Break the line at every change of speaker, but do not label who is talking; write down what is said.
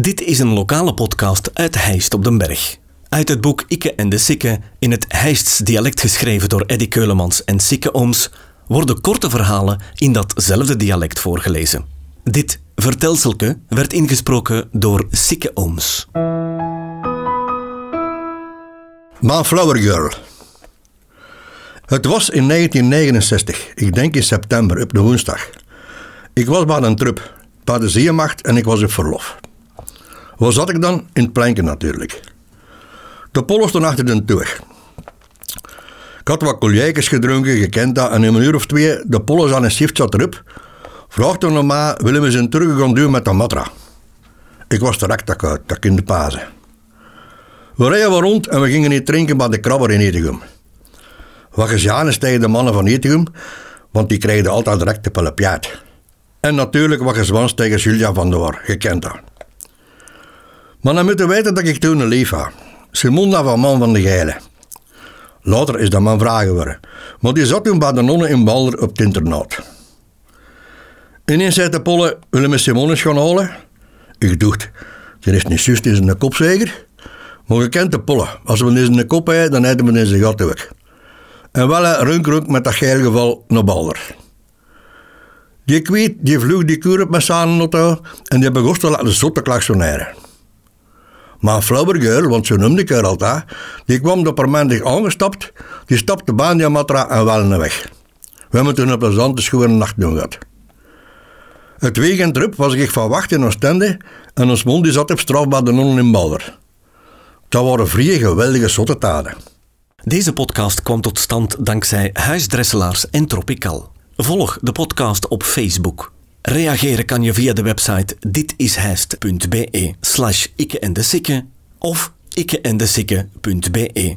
Dit is een lokale podcast uit Heist op den Berg. Uit het boek Ikke en de Sikke, in het Heists dialect geschreven door Eddy Keulemans en Sikke Ooms, worden korte verhalen in datzelfde dialect voorgelezen. Dit vertelselke werd ingesproken door Sikke Ooms.
Flower Girl. Het was in 1969, ik denk in september, op de woensdag. Ik was bij een trup, bij de zeemacht en ik was op verlof. Waar zat ik dan? In het planken natuurlijk. De pollen stonden achter de toeg. Ik had wat coljeikjes gedronken, je kent dat, en in een uur of twee, de pollen aan een shift zat erop. Vraagde nog maar, willen we ze terug gaan doen met de matra? Ik was direct dat uit, dat in de pazen. We reden wat rond en we gingen niet drinken bij de krabber in Etegum. Wat gezien is tegen de mannen van Etegum, want die kregen altijd direct de pellepjaat. En natuurlijk wat gezwans tegen Julia van der War, je kent dat. Maar dan moeten weten dat ik toen een lief had. Simona van Man van de Geile. Later is dat man vragen geworden. Maar die zat toen bij de nonnen in Balder op het internaat. Ineens zei de Polle, willen we Simone gaan halen? Ik dacht, ze is niet juist in zijn kop zeker? Maar je kent de Polle. Als we in zijn kop hebben, dan eten we zijn gat weg. En wel een runk runk met dat geil geval naar Balder. Die kwiet, die vloog die kuur op met zijn auto en die begon te laten zotte klaksoneren. Maar Girl, want zo noemde ik haar altijd, die kwam op permanent aangestapt, die stapte matra en wel naar weg. We hebben toen een plezante schone nacht doen gehad. Het weekendtrip was ik van wacht in Oostende en ons mond zat op straf bij de nonnen in Balder. Dat waren vrije geweldige zottetaden.
Deze podcast kwam tot stand dankzij Huisdresselaars en Tropical. Volg de podcast op Facebook. Reageren kan je via de website ditishijst.be slash ikke en de sikke of ikkeendesikke.be.